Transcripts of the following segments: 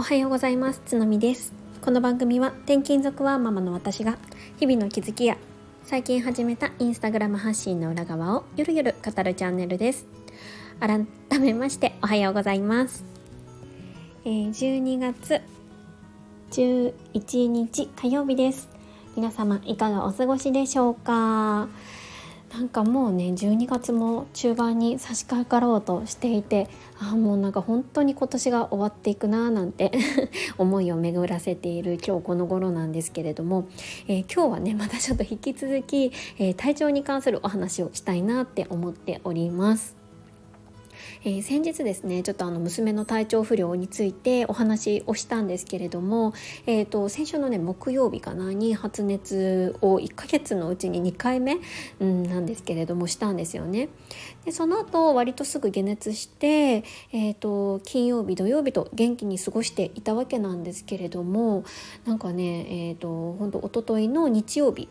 おはようございます。つのみです。この番組は転勤族はママの私が日々の気づきや最近始めたインスタグラム発信の裏側をゆるゆる語るチャンネルです。改めましておはようございます、えー、12月11日火曜日です。皆様いかがお過ごしでしょうか？なんかもうね12月も中盤に差し掛かろうとしていてああもうなんか本当に今年が終わっていくなーなんて 思いを巡らせている今日この頃なんですけれども、えー、今日はねまたちょっと引き続き、えー、体調に関するお話をしたいなって思っております。えー、先日ですねちょっとあの娘の体調不良についてお話をしたんですけれども、えーと、先週のね木曜日かなに発熱を1ヶ月のうちに2回目、うん、なんですけれどもしたんですよね。でその後割とすぐ解熱して、えーと、金曜日土曜日と元気に過ごしていたわけなんですけれどもなんかねえっ、ー、と本当一昨日の日曜日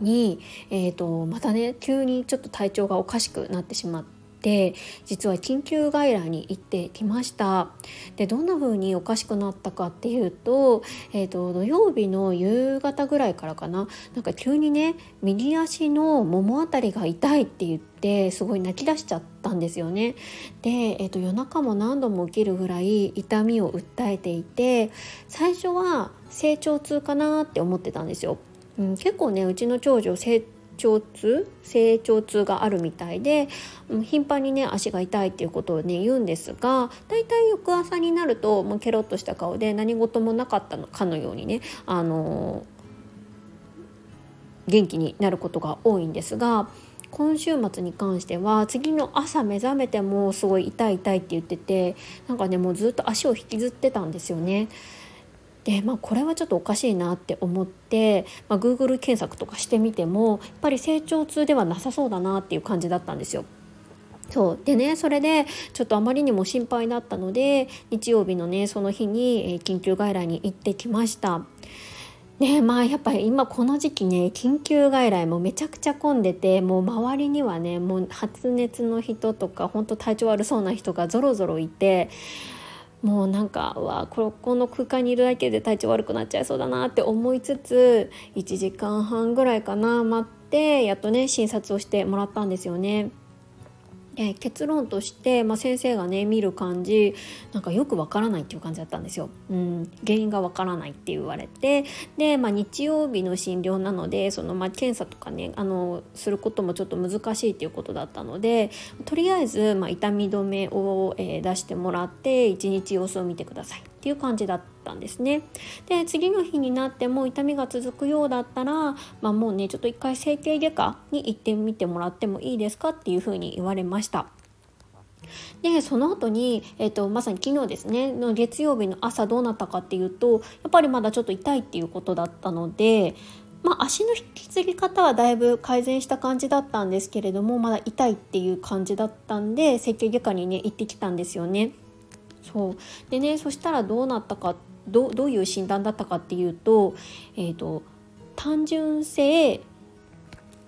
に、えーとまたね急にちょっと体調がおかしくなってしまって。実は緊急外来に行ってきました。でどんな風におかしくなったかっていうと,、えーと、土曜日の夕方ぐらいからかな。なんか急にね右足のもも辺りが痛いって言ってすごい泣き出しちゃったんですよね。で、えーと夜中も何度も起きるぐらい痛みを訴えていて最初は成長痛かなって思ってたんですよ、うん、結構ねうちの長女成長痛成長痛があるみたいで頻繁にね足が痛いっていうことをね言うんですがだいたい翌朝になるともうケロッとした顔で何事もなかったのかのようにねあの元気になることが多いんですが今週末に関しては次の朝目覚めてもすごい痛い痛いって言っててなんかねもうずっと足を引きずってたんですよね。でまあこれはちょっとおかしいなって思って、まあ、Google 検索とかしてみてもやっぱり成長痛ではなさそうだなっていう感じだったんですよ。そうでねそれでちょっとあまりにも心配だったので日曜日のねその日に、緊急外来に行ってきました。ねまあやっぱり今この時期ね緊急外来もめちゃくちゃ混んでてもう周りにはねもう発熱の人とか本当体調悪そうな人がぞろぞろいてもうなんかわここの空間にいるだけで体調悪くなっちゃいそうだなって思いつつ1時間半ぐらいかな待ってやっとね診察をしてもらったんですよね。え結論として、まあ、先生がね見る感じなんかよくわからないっていう感じだったんですよ。うん、原因がわからないって言われて。で、まあ、日曜日の診療なのでその、まあ、検査とかねあのすることもちょっと難しいっていうことだったのでとりあえず、ま、痛み止めを、えー、出してもらって一日様子を見てください。っていう感じだったんですね。で次の日になっても痛みが続くようだったら、まあ、もうねちょっと一回整形外科に行ってみてもらってもいいですかっていうふうに言われました。でその後に、えーと、まさに昨日ですねの月曜日の朝どうなったかっていうとやっぱりまだちょっと痛いっていうことだったのでまあ、足の引き継ぎ方はだいぶ改善した感じだったんですけれどもまだ痛いっていう感じだったんで整形外科にね行ってきたんですよね。そうでねそしたらどうなったかどどういう診断だったかっていうと,、えーと、単純性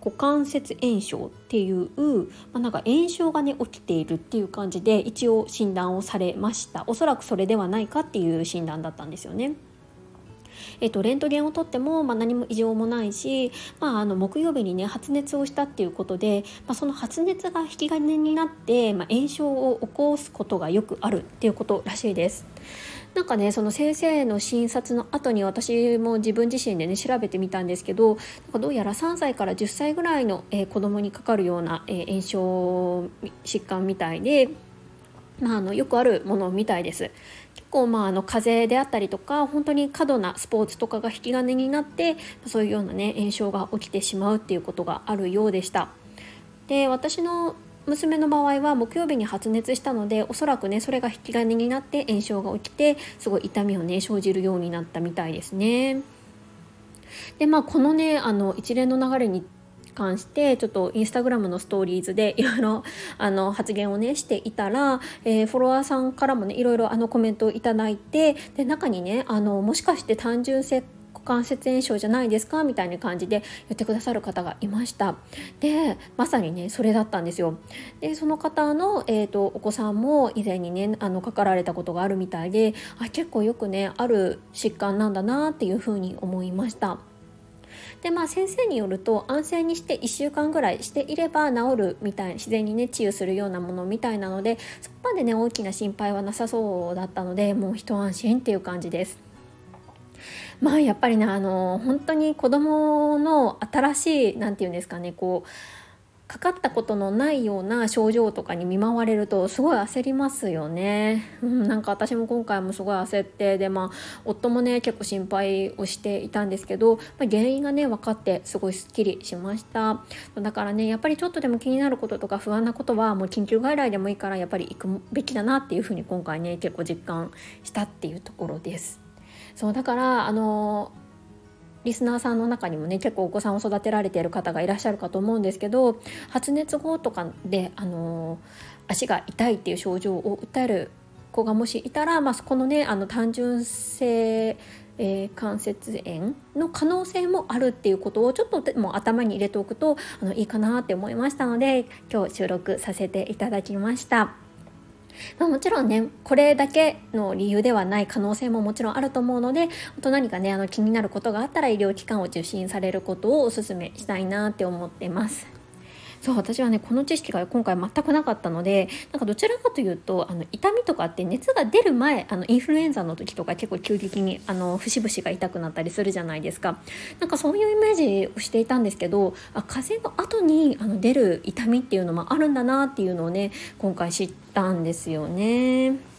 股関節炎症っていう、まあ、なんか炎症がね起きているっていう感じで一応診断をされましたおそらくそれではないかっていう診断だったんですよね。えっと、レントゲンを取っても、まあ、何も異常もないし、まあ、あの木曜日にね発熱をしたっていうことで、まあ、その発熱が引き金になって、まあ、炎症を起こすことがよくあるっていうことらしいです。なんかねその先生の診察の後に私も自分自身でね調べてみたんですけどなんかどうやら3歳から10歳ぐらいの、えー、子供にかかるような、えー、炎症疾患みたいで、まあ、あのよくあるものみたいです。結構まああの風邪であったりとか本当に過度なスポーツとかが引き金になってそういうようなね炎症が起きてしまうっていうことがあるようでした。で私の娘の場合は木曜日に発熱したのでおそらくねそれが引き金になって炎症が起きてすごい痛みをね生じるようになったみたいですね。でまあこのねあの一連の流れに関してちょっとインスタグラムのストーリーズで いろいろあの発言をねしていたら、えー、フォロワーさんからもねいろいろあのコメントをいただいてで中にねあのもしかして単純性股関節炎症じゃないですか？みたいな感じで言ってくださる方がいました。でまさにねそれだったんですよ。でその方の、えーと、お子さんも以前にねあのかかられたことがあるみたいであ結構よくねある疾患なんだなっていうふうに思いました。でまあ先生によると安静にして1週間ぐらいしていれば治るみたい自然にね治癒するようなものみたいなのでそこまでね大きな心配はなさそうだったのでもう一安心っていう感じです。まあやっぱりねあの本当に子供の新しい何て言うんですかねこうかかったことのないような症状とかに見舞われるとすごい焦りますよね、うん、なんか私も今回もすごい焦ってでまあ夫もね結構心配をしていたんですけど、まあ、原因がね分かってすごいすっきりしました。だからねやっぱりちょっとでも気になることとか不安なことはもう緊急外来でもいいからやっぱり行くべきだなっていうふうに今回ね結構実感したっていうところです。そうだからあのリスナーさんの中にもね結構お子さんを育てられている方がいらっしゃるかと思うんですけど発熱後とかであの足が痛いっていう症状を訴える子がもしいたら、まあ、このねあの単純性えー、関節炎の可能性もあるっていうことをちょっとも頭に入れておくとあのいいかなって思いましたので今日収録させていただきました。まあ、もちろんねこれだけの理由ではない可能性ももちろんあると思うのであと何かねあの気になることがあったら医療機関を受診されることをおすすめしたいなって思ってます。そう私はねこの知識が今回全くなかったのでなんかどちらかというとあの痛みとかって熱が出る前あのインフルエンザの時とか結構急激にあの節々が痛くなったりするじゃないですかなんかそういうイメージをしていたんですけどあ風邪の後にあの出る痛みっていうのもあるんだなっていうのをね今回知ったんですよね。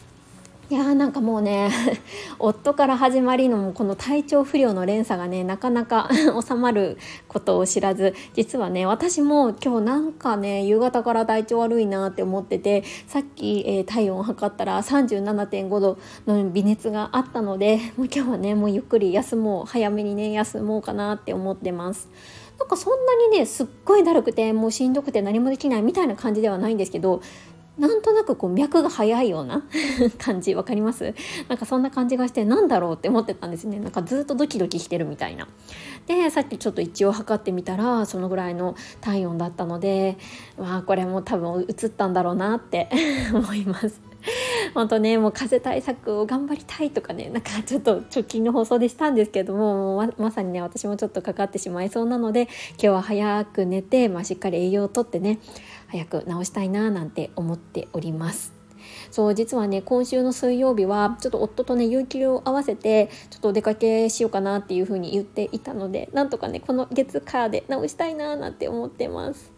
いやーなんかもうね 夫から始まりのこの体調不良の連鎖がねなかなか 収まることを知らず実はね私も今日なんかね夕方から体調悪いなって思っててさっき、えー、体温を測ったら37.5度の微熱があったのでもう今日はねもうゆっくり休もう早めにね休もうかなって思ってます。なんかそんなにねすっごいだるくてもうしんどくて何もできないみたいな感じではないんですけどなんとなくこう脈が速いような 感じわかります？なんかそんな感じがしてなんだろうって思ってたんですね。なんかずっとドキドキしてるみたいな。でさっきちょっと一応測ってみたらそのぐらいの体温だったのでまあこれも多分映ったんだろうなって 思います。本当ねもう風対策を頑張りたいとかねなんかちょっと直近の放送でしたんですけどもままさにね私もちょっとかかってしまいそうなので今日は早く寝て、まあ、しっかり栄養をとってね早く治したいななんて思っております。そう実はね今週の水曜日はちょっと夫とね有給を合わせてちょっとお出かけしようかなっていう風に言っていたのでなんとかねこの月火で直したいななんて思ってます。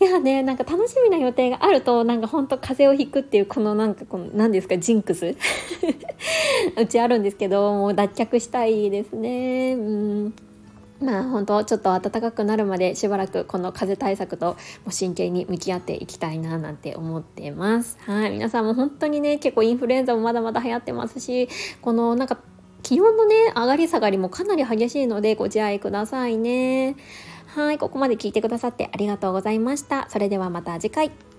いやねなんか楽しみな予定があるとなんかほんと風邪をひくっていうこのなんかこの何ですかジンクス？うちあるんですけどもう脱却したいですねうんまあ本当ちょっと暖かくなるまでしばらくこの風対策とも真剣に向き合っていきたいななんて思ってます。はい、皆さんも本当にね結構インフルエンザもまだまだ流行ってますしこのなんか気温のね上がり下がりもかなり激しいのでご自愛くださいね。はい、ここまで聞いてくださってありがとうございました。それではまた次回。